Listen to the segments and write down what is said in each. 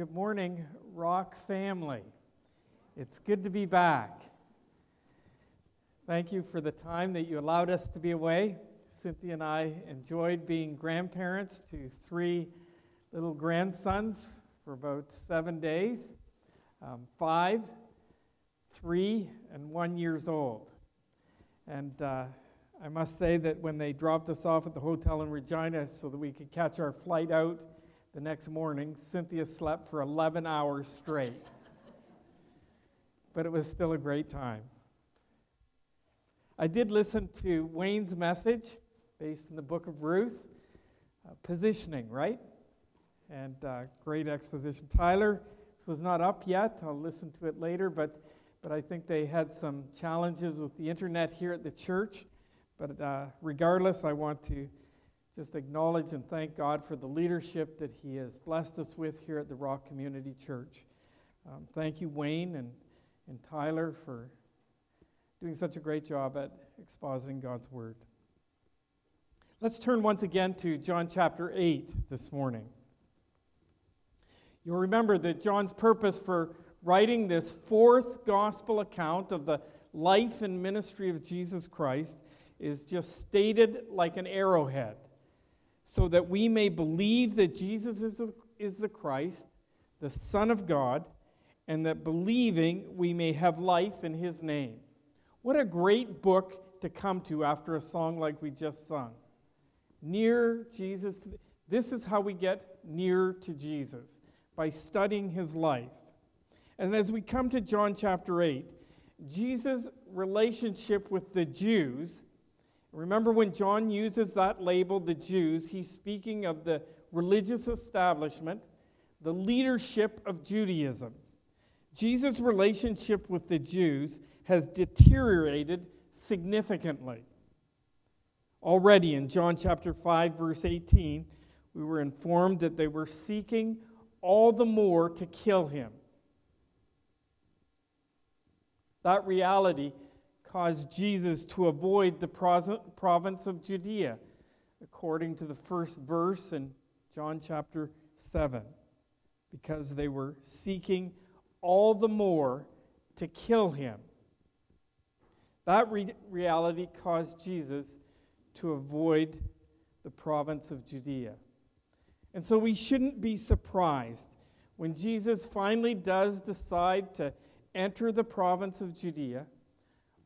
Good morning, Rock family. It's good to be back. Thank you for the time that you allowed us to be away. Cynthia and I enjoyed being grandparents to three little grandsons for about seven days um, five, three, and one years old. And uh, I must say that when they dropped us off at the hotel in Regina so that we could catch our flight out the next morning, Cynthia slept for 11 hours straight. but it was still a great time. I did listen to Wayne's message based in the book of Ruth, uh, positioning, right? And uh, great exposition. Tyler this was not up yet. I'll listen to it later, but, but I think they had some challenges with the internet here at the church. But uh, regardless, I want to just acknowledge and thank God for the leadership that He has blessed us with here at the Rock Community Church. Um, thank you, Wayne and, and Tyler, for doing such a great job at expositing God's Word. Let's turn once again to John chapter 8 this morning. You'll remember that John's purpose for writing this fourth gospel account of the life and ministry of Jesus Christ is just stated like an arrowhead so that we may believe that Jesus is, is the Christ, the Son of God, and that believing we may have life in His name. What a great book to come to after a song like we just sung. Near Jesus. This is how we get near to Jesus by studying his life. And as we come to John chapter 8, Jesus' relationship with the Jews Remember when John uses that label, the Jews, he's speaking of the religious establishment, the leadership of Judaism. Jesus' relationship with the Jews has deteriorated significantly. Already in John chapter 5, verse 18, we were informed that they were seeking all the more to kill him. That reality caused Jesus to avoid the province of Judea, according to the first verse in John chapter 7, because they were seeking all the more to kill him. That re- reality caused Jesus to avoid the province of Judea. And so we shouldn't be surprised when Jesus finally does decide to enter the province of Judea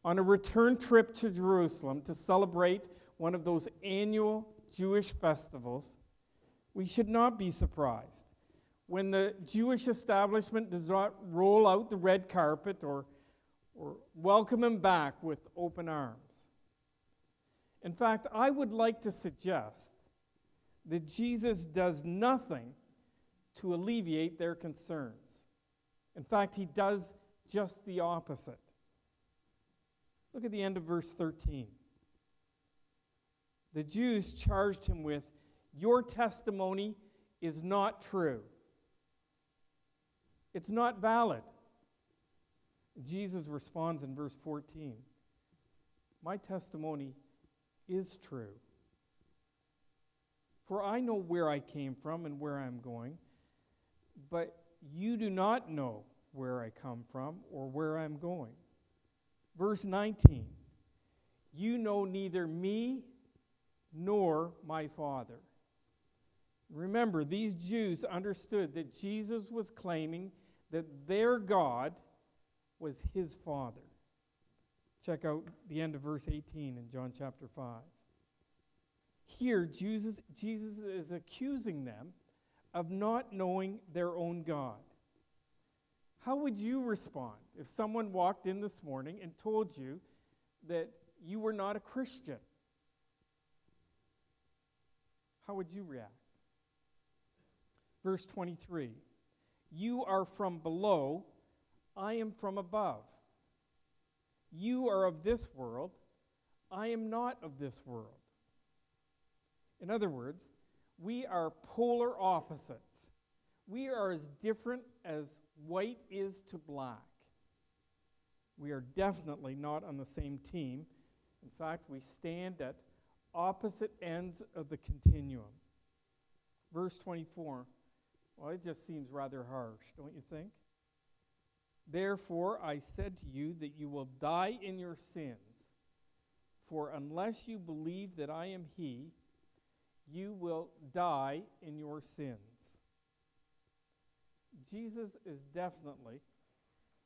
on a return trip to Jerusalem to celebrate one of those annual Jewish festivals, we should not be surprised when the Jewish establishment does not roll out the red carpet or, or welcome him back with open arms. In fact, I would like to suggest that Jesus does nothing to alleviate their concerns. In fact, he does just the opposite. Look at the end of verse 13. The Jews charged him with, Your testimony is not true. It's not valid. Jesus responds in verse 14 My testimony is true. For I know where I came from and where I am going, but you do not know where I come from or where I am going. Verse 19 You know neither me nor my Father. Remember, these Jews understood that Jesus was claiming that their God was his Father. Check out the end of verse 18 in John chapter 5. Here, Jesus, Jesus is accusing them of not knowing their own God. How would you respond if someone walked in this morning and told you that you were not a Christian? How would you react? Verse 23 You are from below, I am from above. You are of this world, I am not of this world. In other words, we are polar opposites. We are as different as white is to black. We are definitely not on the same team. In fact, we stand at opposite ends of the continuum. Verse 24 Well, it just seems rather harsh, don't you think? Therefore, I said to you that you will die in your sins. For unless you believe that I am He, you will die in your sins. Jesus is definitely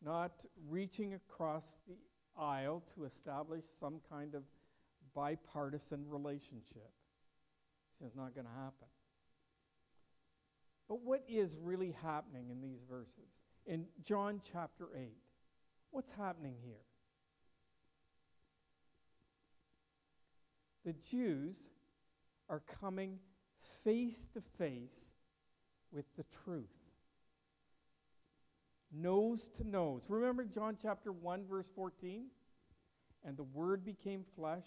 not reaching across the aisle to establish some kind of bipartisan relationship. It's not going to happen. But what is really happening in these verses? In John chapter 8, what's happening here? The Jews are coming face to face with the truth. Nose to nose. Remember John chapter 1, verse 14? And the Word became flesh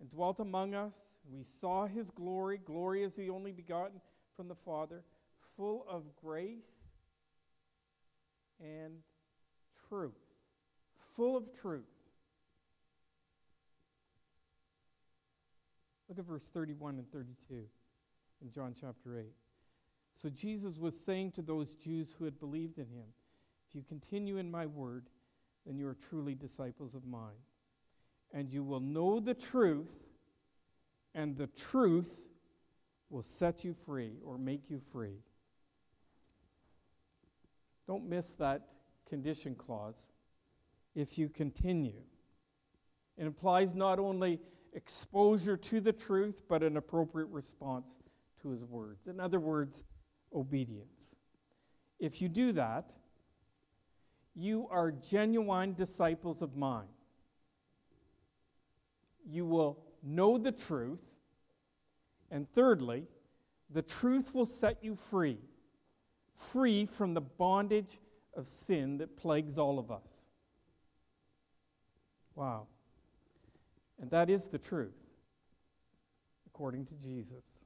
and dwelt among us. We saw his glory. Glory as the only begotten from the Father, full of grace and truth. Full of truth. Look at verse 31 and 32 in John chapter 8. So Jesus was saying to those Jews who had believed in him, If you continue in my word, then you are truly disciples of mine. And you will know the truth, and the truth will set you free or make you free. Don't miss that condition clause. If you continue, it implies not only exposure to the truth, but an appropriate response to his words. In other words, obedience. If you do that, you are genuine disciples of mine. You will know the truth. And thirdly, the truth will set you free, free from the bondage of sin that plagues all of us. Wow. And that is the truth, according to Jesus.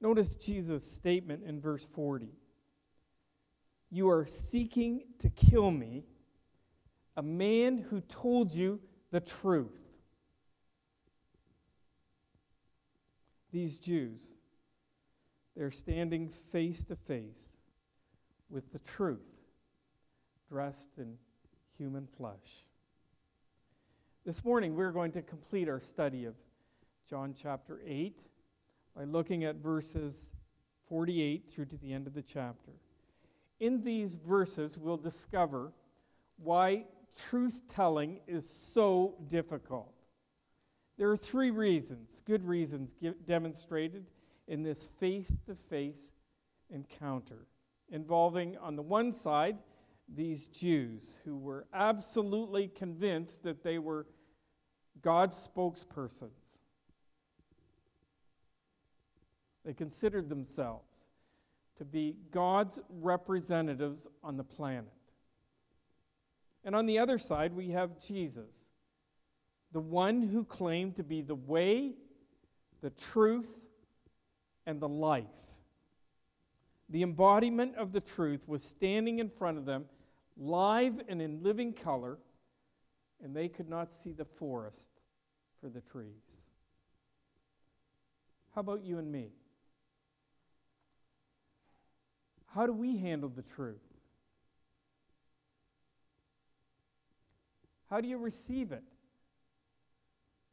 Notice Jesus' statement in verse 40 You are seeking to kill me, a man who told you the truth. These Jews, they're standing face to face with the truth dressed in human flesh. This morning, we're going to complete our study of John chapter 8 by looking at verses 48 through to the end of the chapter. In these verses, we'll discover why truth telling is so difficult. There are three reasons, good reasons, demonstrated in this face to face encounter involving, on the one side, these Jews who were absolutely convinced that they were God's spokespersons. They considered themselves to be God's representatives on the planet. And on the other side, we have Jesus, the one who claimed to be the way, the truth, and the life. The embodiment of the truth was standing in front of them, live and in living color, and they could not see the forest for the trees. How about you and me? How do we handle the truth? How do you receive it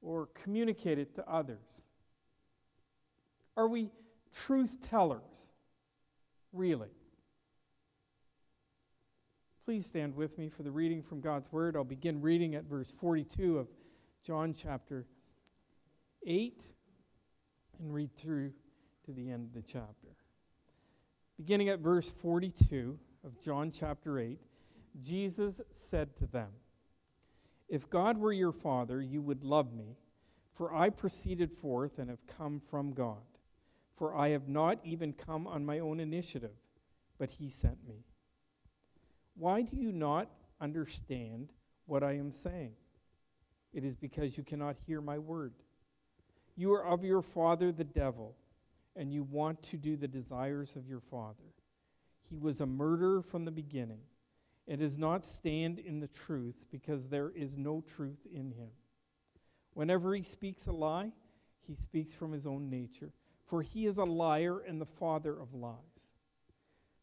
or communicate it to others? Are we truth tellers? Really? Please stand with me for the reading from God's Word. I'll begin reading at verse 42 of John chapter 8 and read through to the end of the chapter. Beginning at verse 42 of John chapter 8, Jesus said to them, If God were your Father, you would love me, for I proceeded forth and have come from God. For I have not even come on my own initiative, but He sent me. Why do you not understand what I am saying? It is because you cannot hear my word. You are of your father, the devil, and you want to do the desires of your father. He was a murderer from the beginning and does not stand in the truth because there is no truth in him. Whenever he speaks a lie, he speaks from his own nature for he is a liar and the father of lies.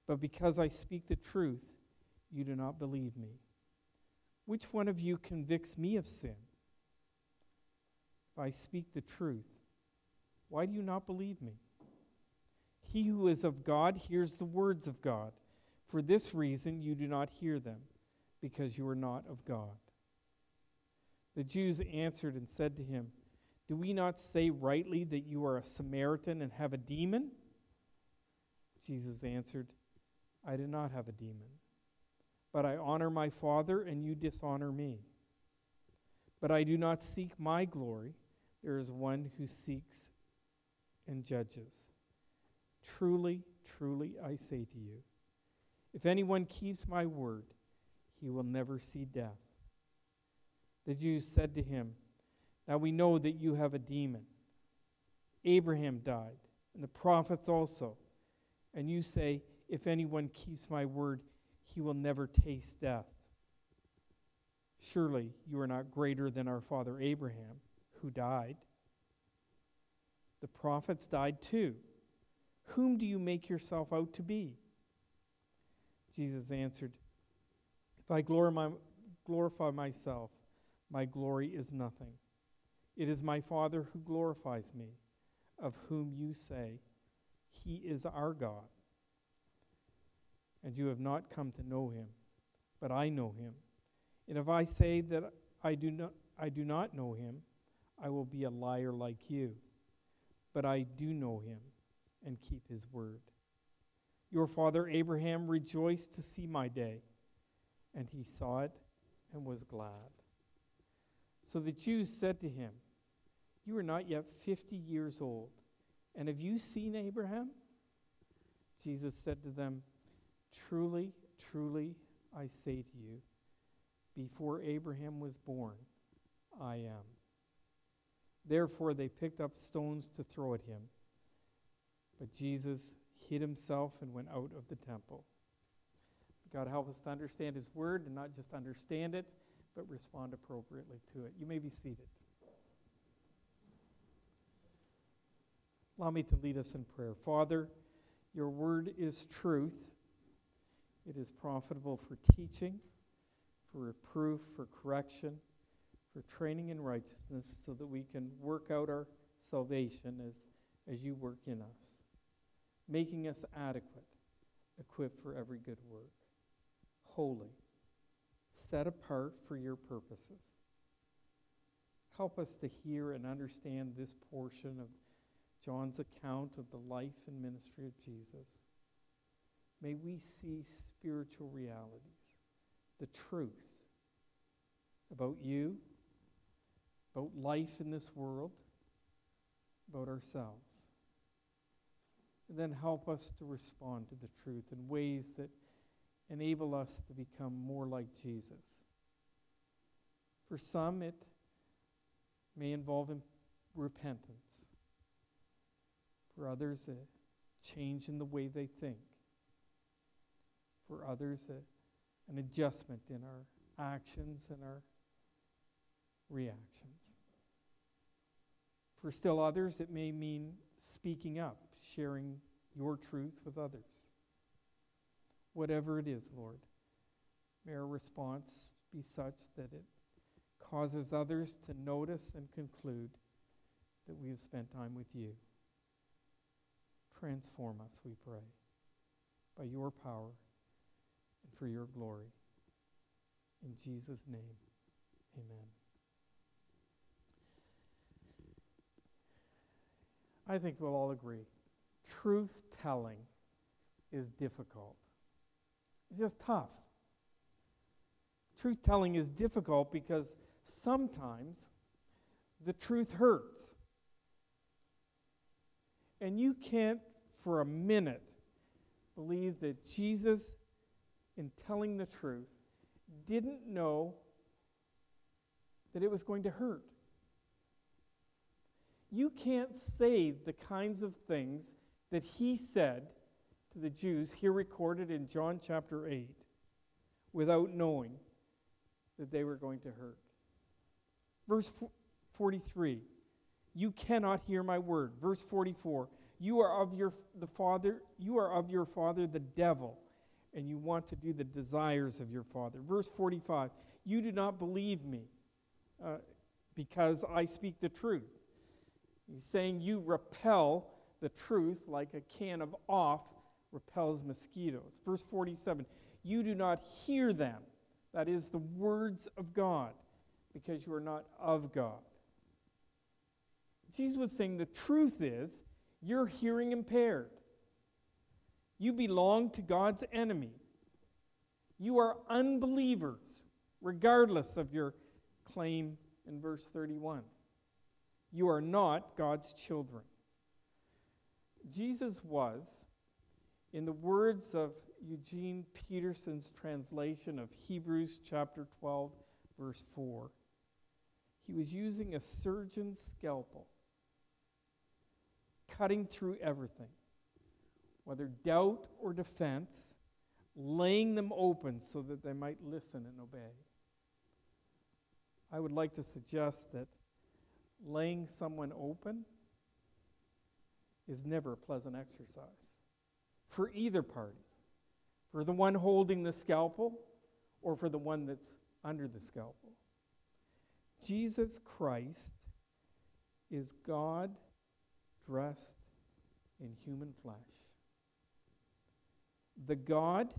But because I speak the truth, you do not believe me. Which one of you convicts me of sin? If I speak the truth, why do you not believe me? He who is of God hears the words of God. For this reason you do not hear them, because you are not of God. The Jews answered and said to him, Do we not say rightly that you are a Samaritan and have a demon? Jesus answered, I do not have a demon, but I honor my Father, and you dishonor me. But I do not seek my glory. There is one who seeks and judges. Truly, truly, I say to you, if anyone keeps my word, he will never see death. The Jews said to him, Now we know that you have a demon. Abraham died, and the prophets also. And you say, If anyone keeps my word, he will never taste death. Surely you are not greater than our father Abraham, who died. The prophets died too. Whom do you make yourself out to be? Jesus answered, If I glorify myself, my glory is nothing. It is my Father who glorifies me, of whom you say, He is our God. And you have not come to know him, but I know him. And if I say that I do not, I do not know him, I will be a liar like you. But I do know him and keep his word. Your father Abraham rejoiced to see my day, and he saw it and was glad. So the Jews said to him, You are not yet 50 years old, and have you seen Abraham? Jesus said to them, Truly, truly, I say to you, before Abraham was born, I am. Therefore, they picked up stones to throw at him. But Jesus hid himself and went out of the temple. God help us to understand his word and not just understand it, but respond appropriately to it. You may be seated. Allow me to lead us in prayer. Father, your word is truth. It is profitable for teaching, for reproof, for correction, for training in righteousness, so that we can work out our salvation as, as you work in us making us adequate, equipped for every good work, holy, set apart for your purposes. Help us to hear and understand this portion of John's account of the life and ministry of Jesus. May we see spiritual realities, the truth about you, about life in this world, about ourselves. And then help us to respond to the truth in ways that enable us to become more like Jesus. For some, it may involve repentance. For others, a change in the way they think. For others, a, an adjustment in our actions and our reactions. For still others, it may mean speaking up, sharing your truth with others. Whatever it is, Lord, may our response be such that it causes others to notice and conclude that we have spent time with you. Transform us, we pray, by your power and for your glory. In Jesus' name, amen. I think we'll all agree. Truth telling is difficult. It's just tough. Truth telling is difficult because sometimes the truth hurts. And you can't for a minute believe that Jesus, in telling the truth, didn't know that it was going to hurt. You can't say the kinds of things that he said to the Jews, here recorded in John chapter 8, without knowing that they were going to hurt. Verse 43, you cannot hear my word. Verse 44, You are of your the father, you are of your father the devil, and you want to do the desires of your father. Verse 45. You do not believe me uh, because I speak the truth. He's saying you repel the truth like a can of off repels mosquitoes. Verse 47 You do not hear them, that is, the words of God, because you are not of God. Jesus was saying the truth is you're hearing impaired. You belong to God's enemy. You are unbelievers, regardless of your claim in verse 31. You are not God's children. Jesus was, in the words of Eugene Peterson's translation of Hebrews chapter 12, verse 4, he was using a surgeon's scalpel, cutting through everything, whether doubt or defense, laying them open so that they might listen and obey. I would like to suggest that laying someone open is never a pleasant exercise for either party, for the one holding the scalpel or for the one that's under the scalpel. Jesus Christ is God dressed in human flesh. The God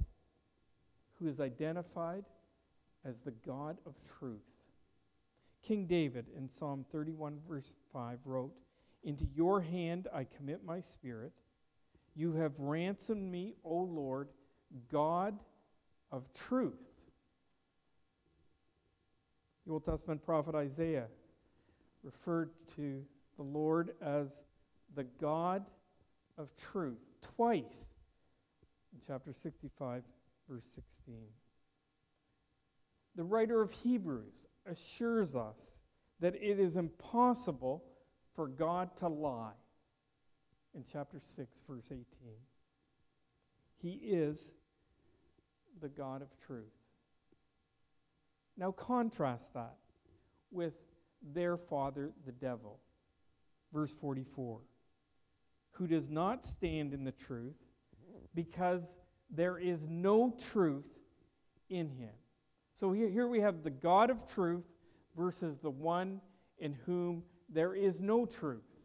who is identified as the God of truth. King David in Psalm 31, verse 5, wrote, Into your hand I commit my spirit. You have ransomed me, O Lord, God of truth. The Old Testament prophet Isaiah referred to the Lord as the God of truth twice in chapter 65, verse 16. The writer of Hebrews assures us that it is impossible for God to lie in chapter 6, verse 18. He is the God of truth. Now, contrast that with their father, the devil. Verse 44 Who does not stand in the truth because there is no truth in him. So here, here we have the God of truth versus the one in whom there is no truth.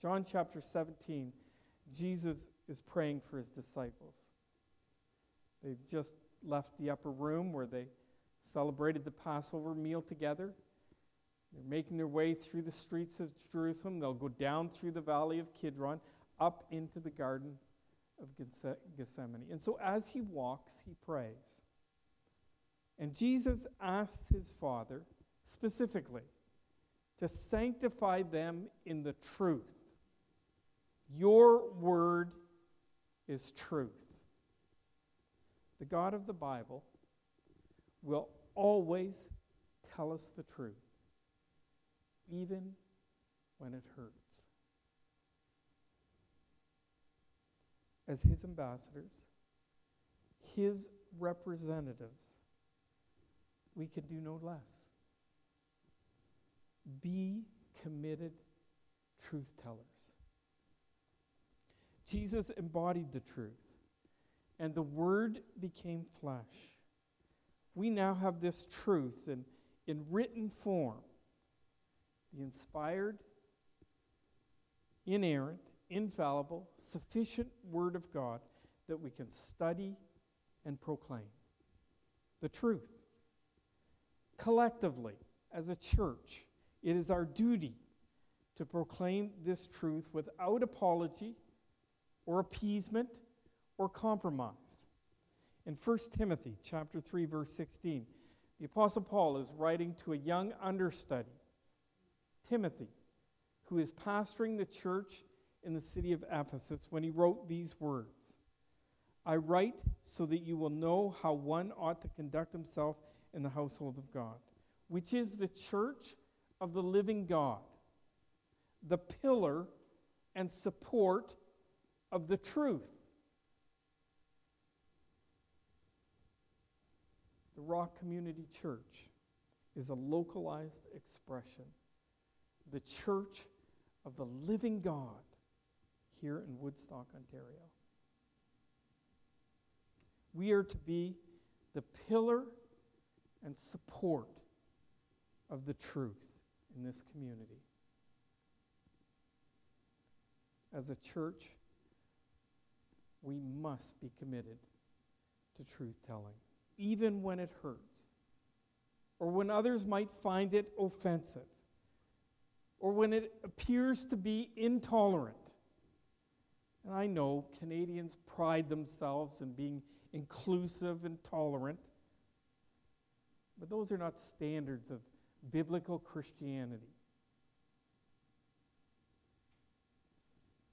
John chapter 17, Jesus is praying for his disciples. They've just left the upper room where they celebrated the Passover meal together. They're making their way through the streets of Jerusalem. They'll go down through the valley of Kidron up into the Garden of Gethsemane. And so as he walks, he prays. And Jesus asks his Father specifically to sanctify them in the truth. Your word is truth. The God of the Bible will always tell us the truth, even when it hurts. As his ambassadors, his representatives, we can do no less. Be committed truth tellers. Jesus embodied the truth, and the Word became flesh. We now have this truth in, in written form the inspired, inerrant, infallible, sufficient Word of God that we can study and proclaim. The truth. Collectively, as a church, it is our duty to proclaim this truth without apology or appeasement or compromise. In 1 Timothy chapter 3 verse 16, the apostle Paul is writing to a young understudy, Timothy, who is pastoring the church in the city of Ephesus when he wrote these words. I write so that you will know how one ought to conduct himself in the household of God, which is the church of the living God, the pillar and support of the truth. The Rock Community Church is a localized expression, the church of the living God here in Woodstock, Ontario. We are to be the pillar and support of the truth in this community. As a church, we must be committed to truth telling, even when it hurts, or when others might find it offensive, or when it appears to be intolerant. And I know Canadians pride themselves in being inclusive and tolerant, but those are not standards of biblical Christianity.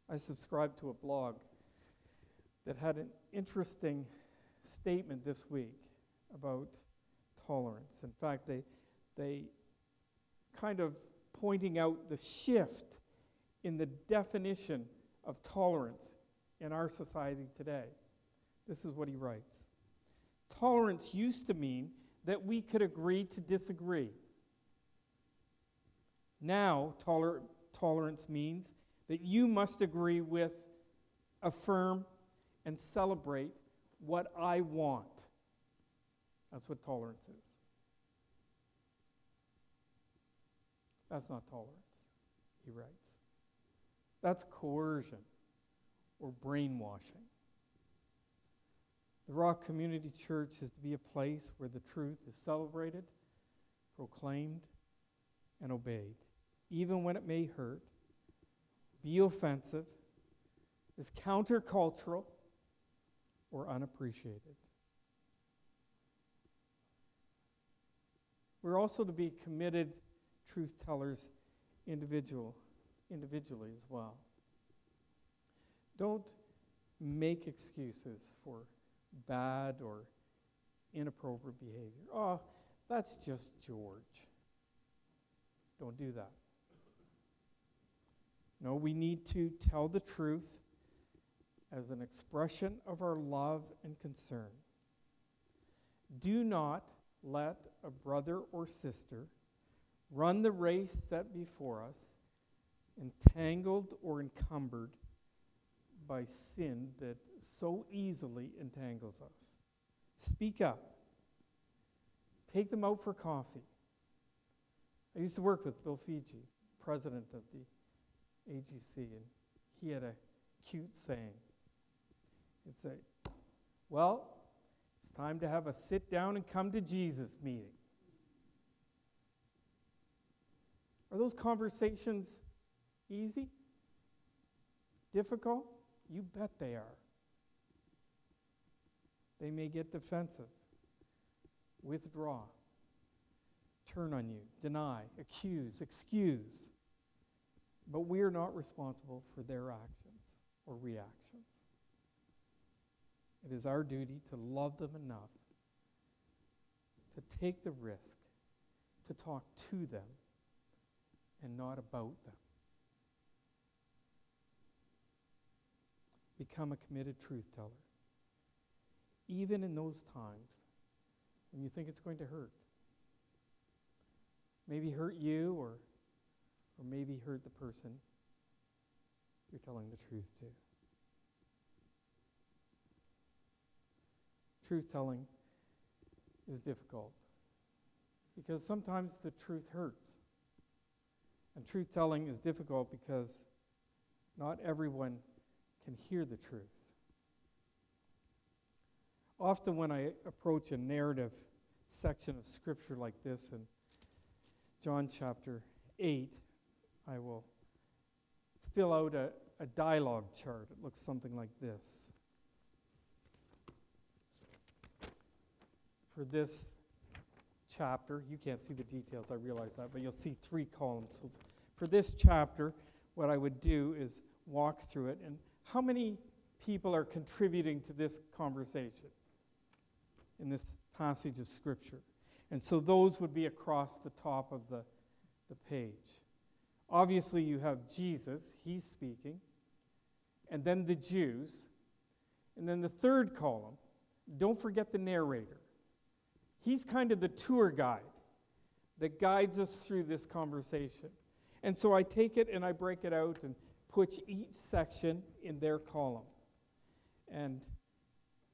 I subscribed to a blog that had an interesting statement this week about tolerance. In fact, they, they kind of pointing out the shift in the definition of tolerance in our society today. This is what he writes Tolerance used to mean that we could agree to disagree. Now, toler- tolerance means that you must agree with, affirm, and celebrate what I want. That's what tolerance is. That's not tolerance, he writes. That's coercion or brainwashing. The Rock Community Church is to be a place where the truth is celebrated, proclaimed, and obeyed, even when it may hurt, be offensive, is countercultural, or unappreciated. We're also to be committed truth tellers individual, individually as well. Don't make excuses for bad or inappropriate behavior. Oh, that's just George. Don't do that. No, we need to tell the truth as an expression of our love and concern. Do not let a brother or sister run the race set before us, entangled or encumbered by sin that so easily entangles us. Speak up. Take them out for coffee. I used to work with Bill Fiji, president of the AGC, and he had a cute saying. He'd say, Well, it's time to have a sit down and come to Jesus meeting. Are those conversations easy? Difficult? You bet they are. They may get defensive, withdraw, turn on you, deny, accuse, excuse. But we are not responsible for their actions or reactions. It is our duty to love them enough to take the risk to talk to them and not about them. Become a committed truth teller. Even in those times when you think it's going to hurt. Maybe hurt you or, or maybe hurt the person you're telling the truth to. Truth telling is difficult because sometimes the truth hurts. And truth telling is difficult because not everyone can hear the truth. Often, when I approach a narrative section of scripture like this in John chapter 8, I will fill out a, a dialogue chart. It looks something like this. For this chapter, you can't see the details, I realize that, but you'll see three columns. So for this chapter, what I would do is walk through it. And how many people are contributing to this conversation in this passage of Scripture? And so those would be across the top of the, the page. Obviously, you have Jesus, he's speaking, and then the Jews. And then the third column, don't forget the narrator. He's kind of the tour guide that guides us through this conversation. And so I take it and I break it out and put each section in their column. And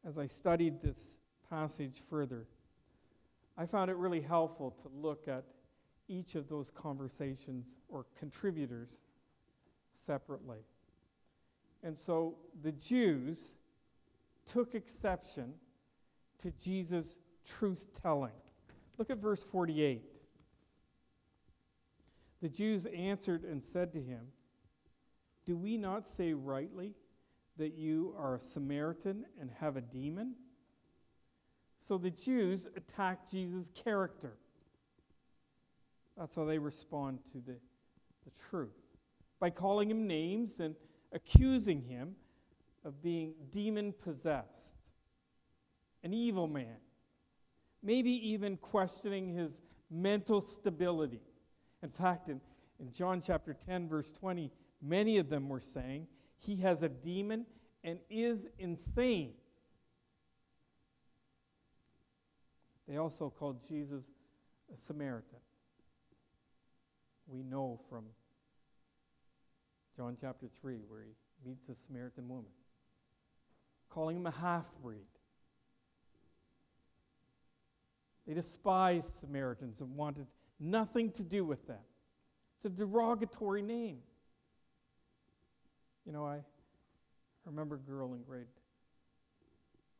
as I studied this passage further, I found it really helpful to look at each of those conversations or contributors separately. And so the Jews took exception to Jesus' truth telling. Look at verse 48. The Jews answered and said to him, Do we not say rightly that you are a Samaritan and have a demon? So the Jews attacked Jesus' character. That's how they respond to the, the truth by calling him names and accusing him of being demon possessed, an evil man, maybe even questioning his mental stability. In fact, in, in John chapter 10, verse 20, many of them were saying, He has a demon and is insane. They also called Jesus a Samaritan. We know from John chapter 3, where he meets a Samaritan woman, calling him a half breed. They despised Samaritans and wanted nothing to do with them. It's a derogatory name. You know, I remember a girl in grade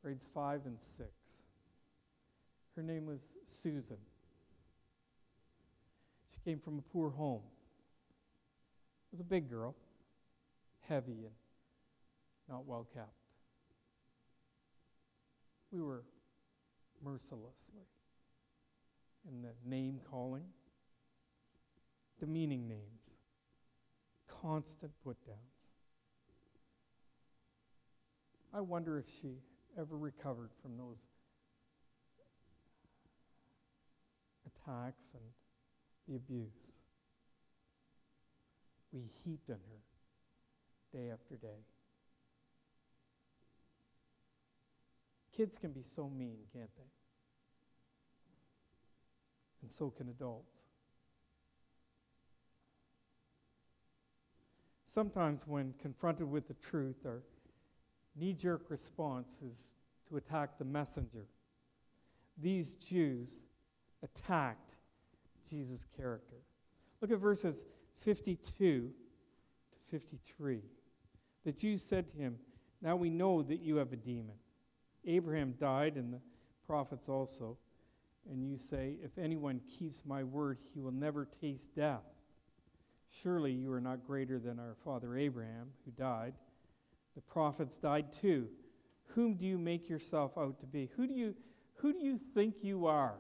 grades 5 and 6. Her name was Susan. Came from a poor home. Was a big girl, heavy and not well kept. We were mercilessly in the name calling, demeaning names, constant put downs. I wonder if she ever recovered from those attacks and the abuse. We heaped on her day after day. Kids can be so mean, can't they? and so can adults. Sometimes, when confronted with the truth, our knee jerk response is to attack the messenger. These Jews attacked Jesus' character. Look at verses 52 to 53. The Jews said to him, Now we know that you have a demon. Abraham died, and the prophets also and you say, If anyone keeps my word, he will never taste death. Surely you are not greater than our father Abraham, who died. The prophets died too. Whom do you make yourself out to be? Who do you, who do you think you are?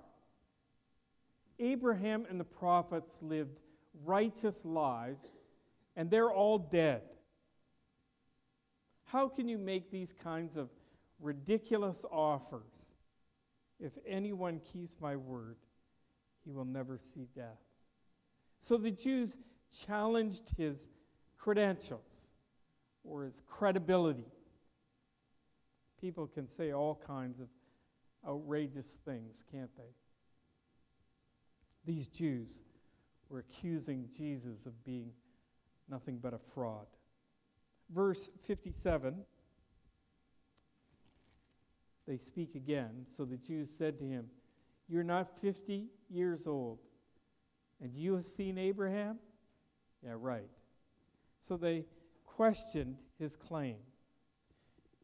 Abraham and the prophets lived righteous lives, and they're all dead. How can you make these kinds of ridiculous offers? If anyone keeps my word, he will never see death. So the Jews challenged his credentials or his credibility. People can say all kinds of outrageous things, can't they? These Jews were accusing Jesus of being nothing but a fraud. Verse 57 they speak again. So the Jews said to him, You're not 50 years old, and you have seen Abraham? Yeah, right. So they questioned his claim.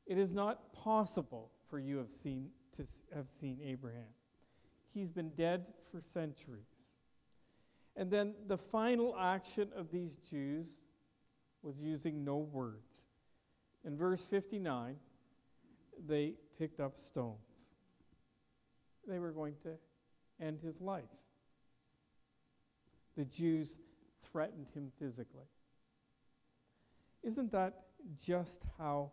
It is not possible for you have seen, to have seen Abraham. He's been dead for centuries. And then the final action of these Jews was using no words. In verse 59, they picked up stones. They were going to end his life. The Jews threatened him physically. Isn't that just how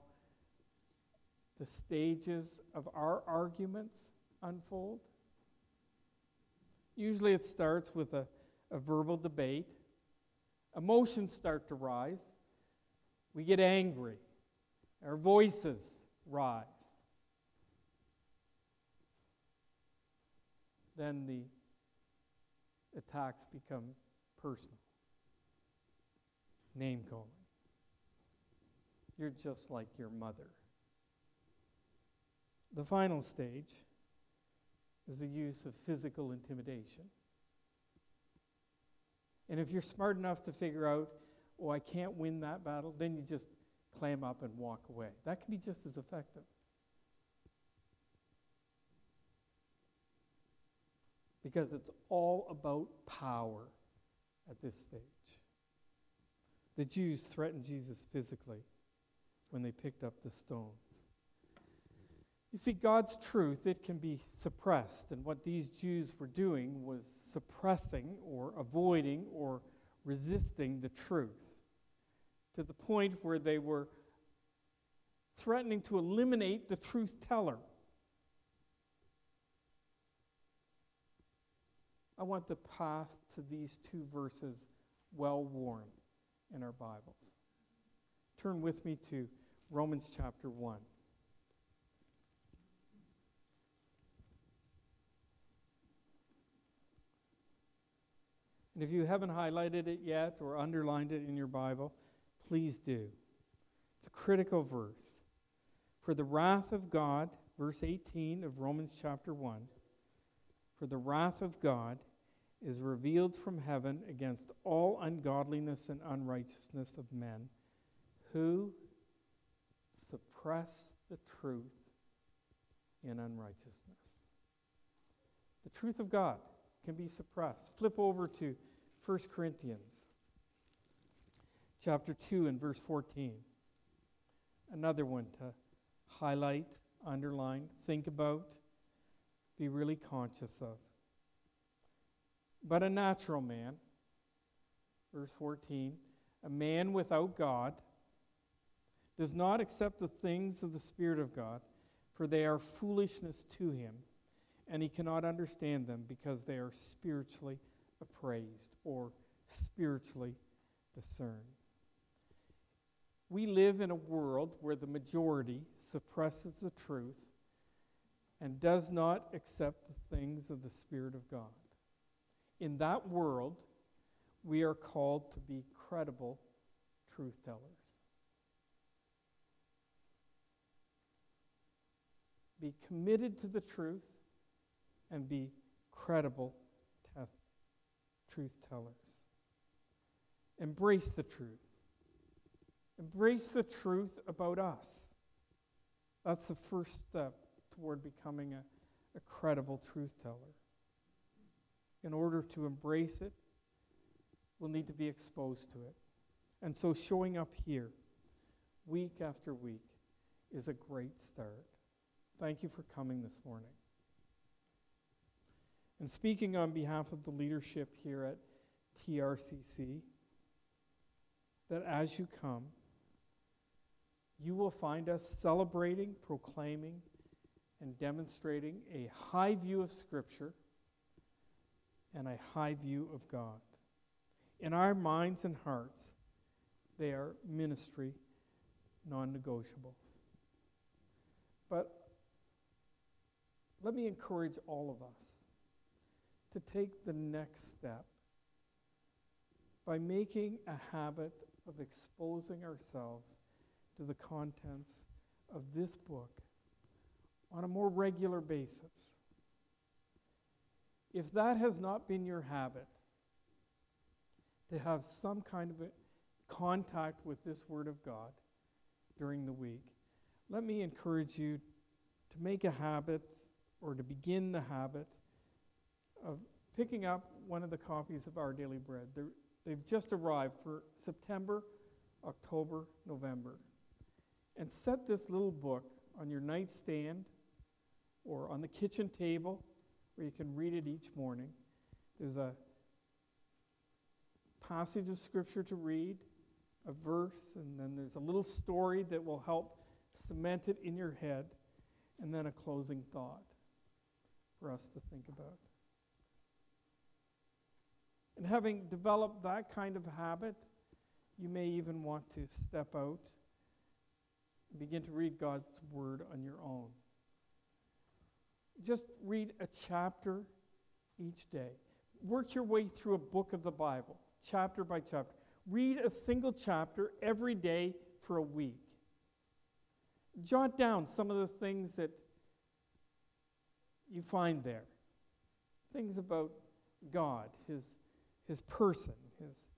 the stages of our arguments unfold? Usually it starts with a, a verbal debate. Emotions start to rise. We get angry. Our voices rise. then the attacks become personal. Name calling. You're just like your mother. The final stage is the use of physical intimidation. And if you're smart enough to figure out, oh, I can't win that battle, then you just clam up and walk away. That can be just as effective. Because it's all about power at this stage. The Jews threatened Jesus physically when they picked up the stones. You see, God's truth, it can be suppressed. And what these Jews were doing was suppressing or avoiding or resisting the truth to the point where they were threatening to eliminate the truth teller. I want the path to these two verses well worn in our Bibles. Turn with me to Romans chapter 1. And if you haven't highlighted it yet or underlined it in your Bible, please do. It's a critical verse. For the wrath of God, verse 18 of Romans chapter 1, for the wrath of God is revealed from heaven against all ungodliness and unrighteousness of men who suppress the truth in unrighteousness. The truth of God can be suppressed. Flip over to 1 Corinthians chapter 2 and verse 14. Another one to highlight, underline, think about, be really conscious of. But a natural man, verse 14, a man without God, does not accept the things of the Spirit of God, for they are foolishness to him and he cannot understand them because they are spiritually appraised or spiritually discerned. We live in a world where the majority suppresses the truth and does not accept the things of the Spirit of God. In that world, we are called to be credible truth tellers. Be committed to the truth and be credible teth- truth tellers. Embrace the truth. Embrace the truth about us. That's the first step toward becoming a, a credible truth teller. In order to embrace it, we'll need to be exposed to it. And so showing up here week after week is a great start. Thank you for coming this morning. And speaking on behalf of the leadership here at TRCC, that as you come, you will find us celebrating, proclaiming, and demonstrating a high view of Scripture and a high view of God. In our minds and hearts, they are ministry non negotiables. But let me encourage all of us to take the next step by making a habit of exposing ourselves to the contents of this book on a more regular basis. If that has not been your habit, to have some kind of contact with this Word of God during the week, let me encourage you to make a habit or to begin the habit of picking up one of the copies of Our Daily Bread. They're, they've just arrived for September, October, November. And set this little book on your nightstand or on the kitchen table where you can read it each morning. There's a passage of scripture to read, a verse, and then there's a little story that will help cement it in your head, and then a closing thought for us to think about. And having developed that kind of habit, you may even want to step out and begin to read God's Word on your own. Just read a chapter each day. Work your way through a book of the Bible, chapter by chapter. Read a single chapter every day for a week. jot down some of the things that you find there. Things about God, His, his person, His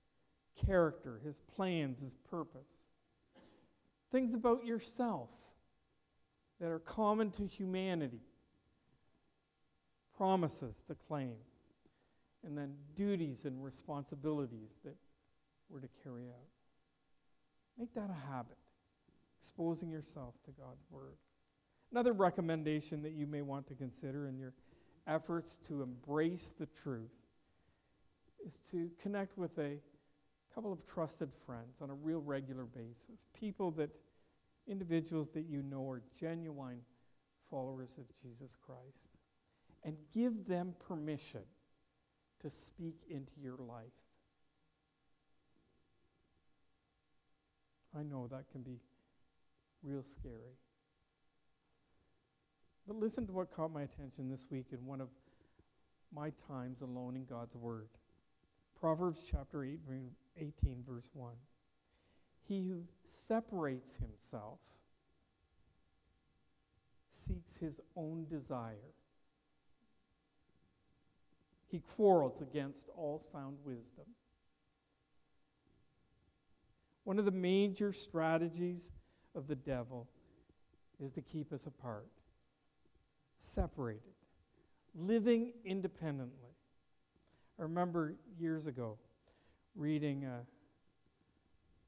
character, His plans, His purpose. Things about yourself that are common to humanity. Promises to claim. And then duties and responsibilities that we're to carry out. Make that a habit, exposing yourself to God's Word. Another recommendation that you may want to consider in your efforts to embrace the truth is to connect with a couple of trusted friends on a real regular basis. People that, individuals that you know are genuine followers of Jesus Christ. And give them permission to speak into your life. I know that can be real scary. But listen to what caught my attention this week in one of my times alone in God's Word. Proverbs chapter 8, 18, verse 1. He who separates himself seeks his own desire. He quarrels against all sound wisdom. One of the major strategies of the devil is to keep us apart separated, living independently. I remember years ago reading uh,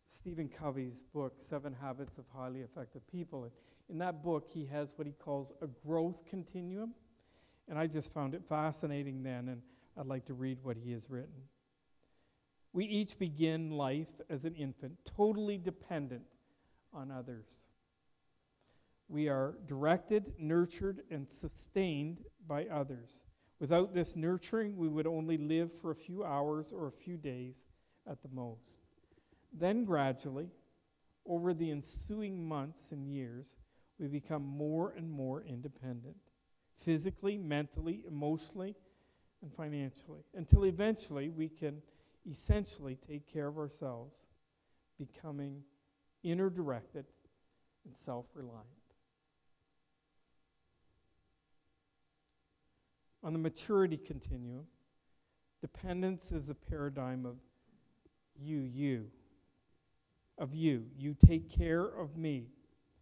Stephen Covey's book, Seven Habits of Highly Effective People. And in that book, he has what he calls a growth continuum. And I just found it fascinating then, and I'd like to read what he has written. We each begin life as an infant, totally dependent on others. We are directed, nurtured, and sustained by others. Without this nurturing, we would only live for a few hours or a few days at the most. Then, gradually, over the ensuing months and years, we become more and more independent physically, mentally, emotionally, and financially until eventually we can essentially take care of ourselves, becoming inner directed and self reliant. On the maturity continuum, dependence is the paradigm of you, you, of you. You take care of me.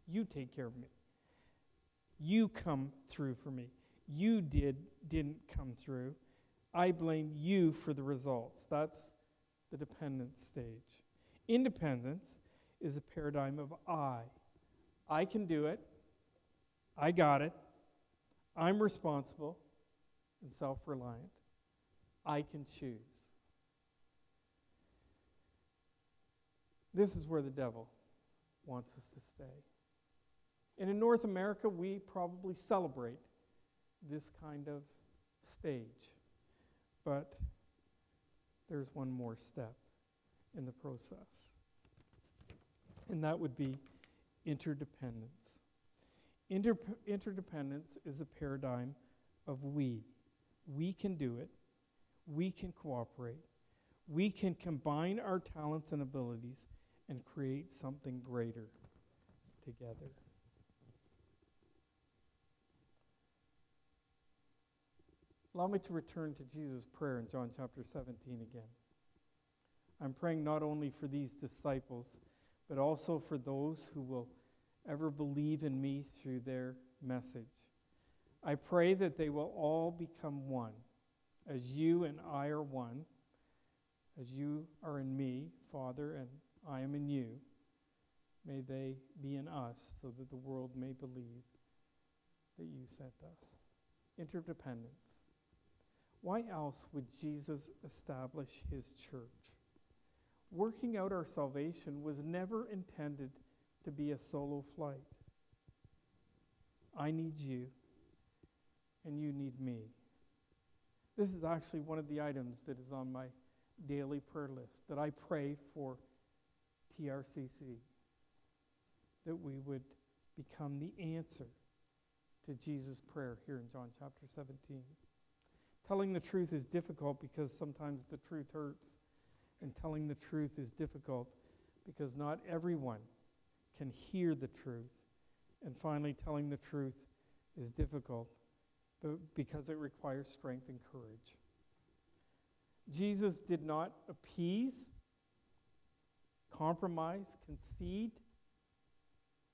You take care of me. You come through for me. You did didn't come through. I blame you for the results. That's the dependence stage. Independence is a paradigm of I. I can do it. I got it. I'm responsible and self reliant. I can choose. This is where the devil wants us to stay. And in North America, we probably celebrate this kind of stage. But there's one more step in the process, and that would be interdependence. Inter- interdependence is a paradigm of we. We can do it, we can cooperate, we can combine our talents and abilities and create something greater together. Allow me to return to Jesus' prayer in John chapter 17 again. I'm praying not only for these disciples, but also for those who will ever believe in me through their message. I pray that they will all become one, as you and I are one, as you are in me, Father, and I am in you. May they be in us so that the world may believe that you sent us. Interdependence. Why else would Jesus establish his church? Working out our salvation was never intended to be a solo flight. I need you, and you need me. This is actually one of the items that is on my daily prayer list that I pray for TRCC, that we would become the answer to Jesus' prayer here in John chapter 17. Telling the truth is difficult because sometimes the truth hurts, and telling the truth is difficult because not everyone can hear the truth And finally, telling the truth is difficult but because it requires strength and courage. Jesus did not appease, compromise, concede,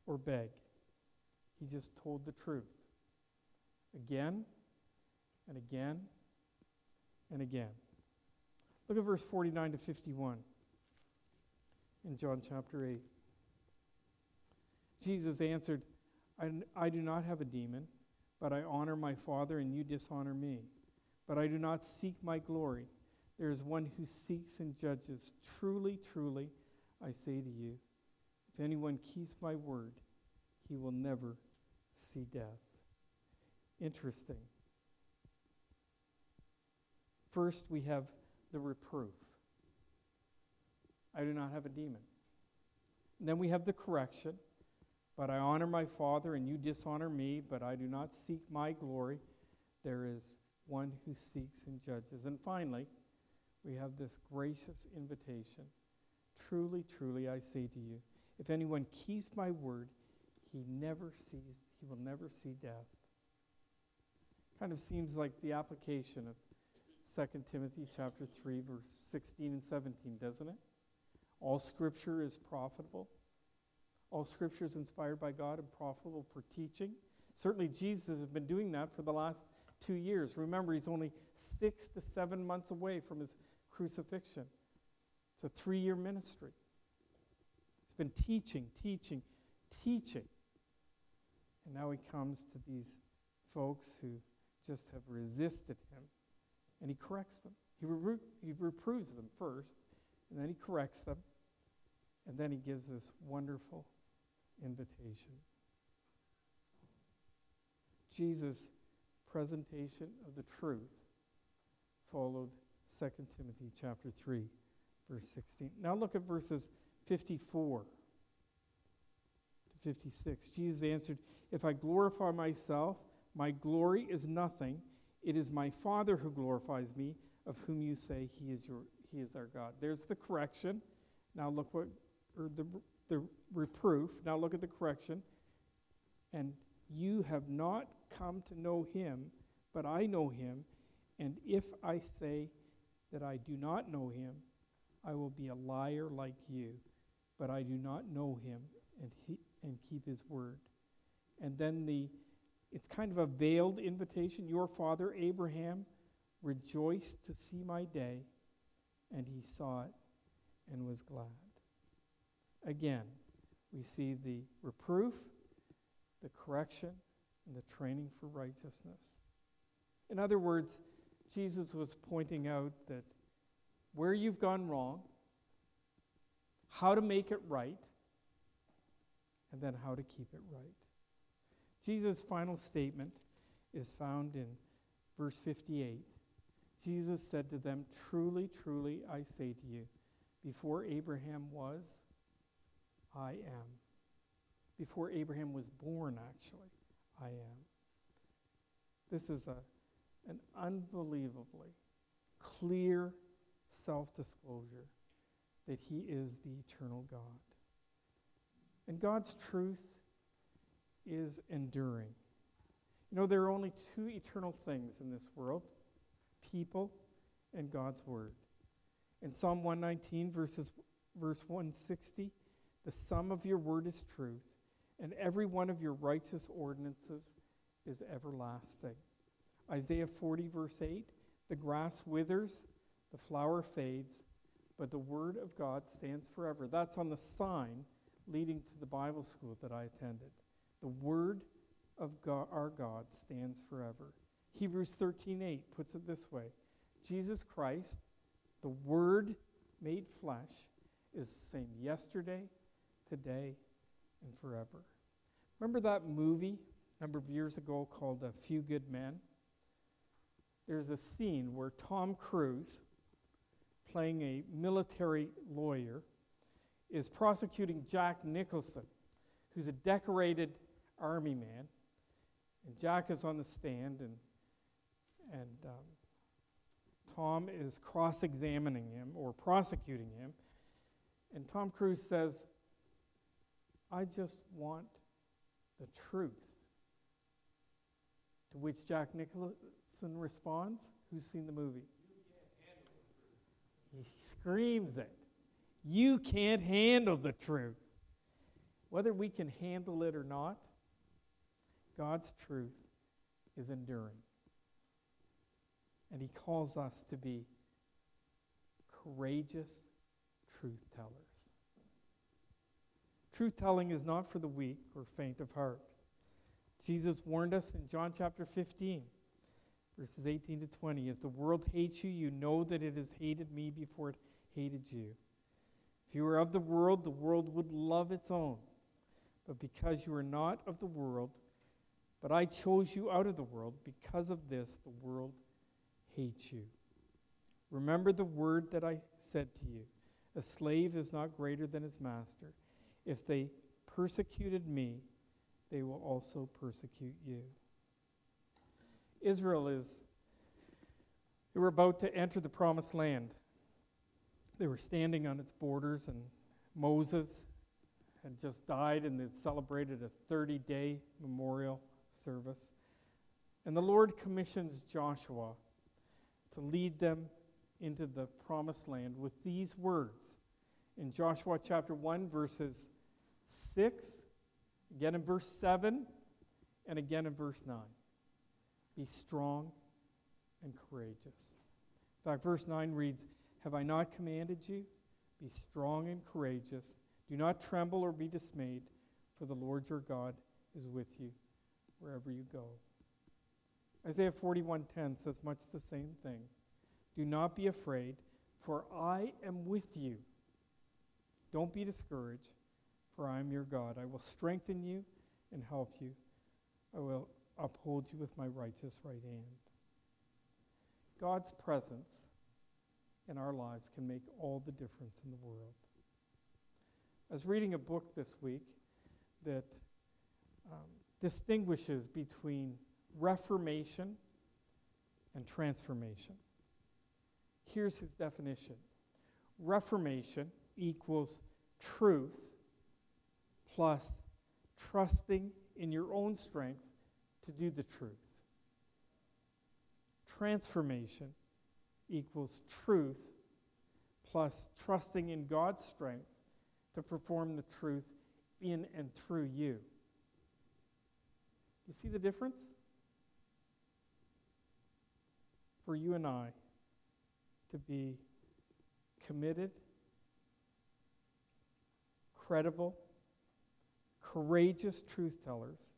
or beg. He just told the truth again and again and again. Look at verse 49 to 51 in John chapter 8. Jesus answered, I, I do not have a demon, but I honor my Father, and you dishonor me. But I do not seek my glory. There is one who seeks and judges. Truly, truly, I say to you, if anyone keeps my word, he will never see death. Interesting. First, we have the reproof I do not have a demon. And then we have the correction but I honor my Father, and you dishonor me, but I do not seek my glory. There is one who seeks and judges. And finally, we have this gracious invitation. Truly, truly, I say to you, if anyone keeps my word, he never sees, he will never see death. Kind of seems like the application of 2 Timothy chapter 3, verse 16 and 17, doesn't it? All scripture is profitable all scripture is inspired by God and profitable for teaching. Certainly, Jesus has been doing that for the last two years. Remember, he's only six to seven months away from his crucifixion. It's a three year ministry. He's been teaching, teaching, teaching. And now he comes to these folks who just have resisted him and he corrects them. He, re- he reproves them first, and then he corrects them, and then he gives this wonderful invitation. Jesus' presentation of the truth followed 2 Timothy chapter 3 verse 16. Now look at verses 54 to 56. Jesus answered, "If I glorify myself, my glory is nothing. It is my Father who glorifies me, of whom you say he is your he is our God." There's the correction. Now look what or the the reproof. Now look at the correction. And you have not come to know him, but I know him. And if I say that I do not know him, I will be a liar like you. But I do not know him and, he, and keep his word. And then the it's kind of a veiled invitation. Your father Abraham rejoiced to see my day, and he saw it and was glad. Again, we see the reproof, the correction, and the training for righteousness. In other words, Jesus was pointing out that where you've gone wrong, how to make it right, and then how to keep it right. Jesus' final statement is found in verse 58. Jesus said to them, Truly, truly, I say to you, before Abraham was, I am. Before Abraham was born, actually, I am. This is a, an unbelievably clear self disclosure that He is the eternal God. And God's truth is enduring. You know, there are only two eternal things in this world people and God's Word. In Psalm 119, verses, verse 160, the sum of your word is truth, and every one of your righteous ordinances is everlasting. Isaiah 40, verse 8 The grass withers, the flower fades, but the word of God stands forever. That's on the sign leading to the Bible school that I attended. The word of God, our God stands forever. Hebrews 13:8 puts it this way. Jesus Christ, the word made flesh, is the same yesterday, today, and forever. Remember that movie a number of years ago called A Few Good Men? There's a scene where Tom Cruise, playing a military lawyer, is prosecuting Jack Nicholson, who's a decorated army man. And Jack is on the stand, and, and um, Tom is cross examining him or prosecuting him. And Tom Cruise says, I just want the truth. To which Jack Nicholson responds, Who's seen the movie? He screams it. You can't handle the truth. Whether we can handle it or not, God's truth is enduring. And He calls us to be courageous truth tellers. Truth telling is not for the weak or faint of heart. Jesus warned us in John chapter 15, verses 18 to 20 If the world hates you, you know that it has hated me before it hated you. If you were of the world, the world would love its own. But because you are not of the world, but I chose you out of the world, because of this, the world hates you. Remember the word that I said to you A slave is not greater than his master. If they persecuted me, they will also persecute you. Israel is, they were about to enter the promised land. They were standing on its borders, and Moses had just died, and they'd celebrated a 30 day memorial service. And the Lord commissions Joshua to lead them into the promised land with these words in Joshua chapter 1, verses 6, again in verse 7, and again in verse 9. Be strong and courageous. In fact, verse 9 reads, Have I not commanded you? Be strong and courageous. Do not tremble or be dismayed, for the Lord your God is with you wherever you go. Isaiah 41:10 says much the same thing. Do not be afraid, for I am with you. Don't be discouraged, for I am your God. I will strengthen you and help you. I will uphold you with my righteous right hand. God's presence in our lives can make all the difference in the world. I was reading a book this week that um, distinguishes between reformation and transformation. Here's his definition Reformation equals truth plus trusting in your own strength to do the truth. Transformation equals truth plus trusting in God's strength to perform the truth in and through you. You see the difference? For you and I to be committed, credible, courageous truth tellers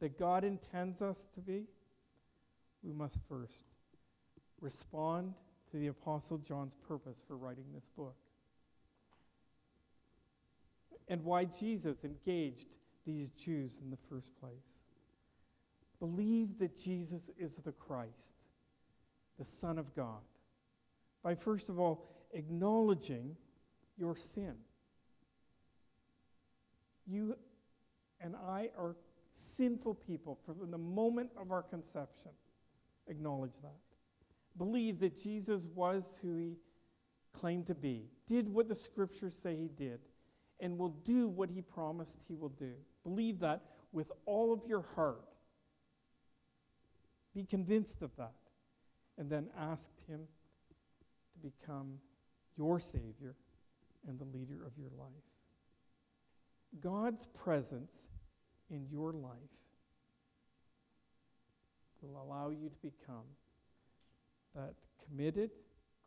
that God intends us to be, we must first respond to the Apostle John's purpose for writing this book and why Jesus engaged these Jews in the first place. Believe that Jesus is the Christ, the Son of God, by first of all acknowledging your sin. You and I are sinful people from the moment of our conception. Acknowledge that. Believe that Jesus was who he claimed to be, did what the scriptures say he did, and will do what he promised he will do. Believe that with all of your heart. Be convinced of that. And then ask him to become your Savior and the leader of your life. God's presence in your life will allow you to become that committed,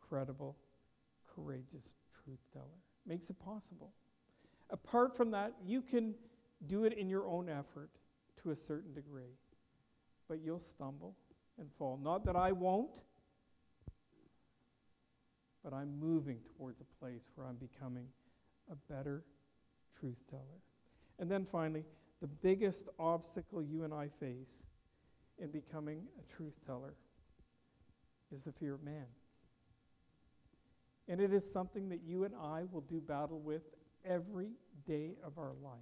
credible, courageous truth teller. Makes it possible. Apart from that, you can do it in your own effort to a certain degree, but you'll stumble and fall. Not that I won't, but I'm moving towards a place where I'm becoming a better truth teller. And then finally, the biggest obstacle you and I face in becoming a truth teller is the fear of man. And it is something that you and I will do battle with every day of our life.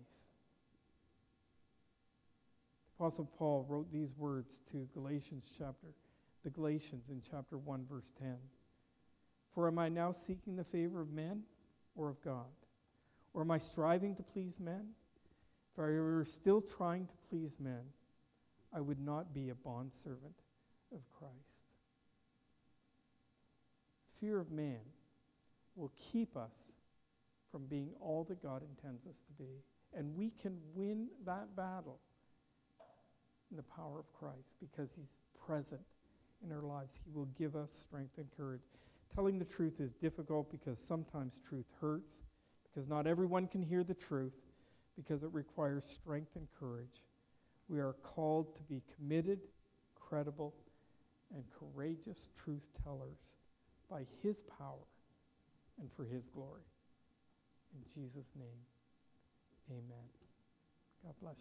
The Apostle Paul wrote these words to Galatians chapter, the Galatians in chapter 1, verse 10. For am I now seeking the favor of men or of God? Or am I striving to please men? If I were still trying to please men, I would not be a bondservant of Christ. Fear of man will keep us from being all that God intends us to be. And we can win that battle in the power of Christ because He's present in our lives. He will give us strength and courage. Telling the truth is difficult because sometimes truth hurts, because not everyone can hear the truth, because it requires strength and courage. We are called to be committed, credible, and courageous truth tellers by His power and for His glory. In Jesus' name, amen. God bless you.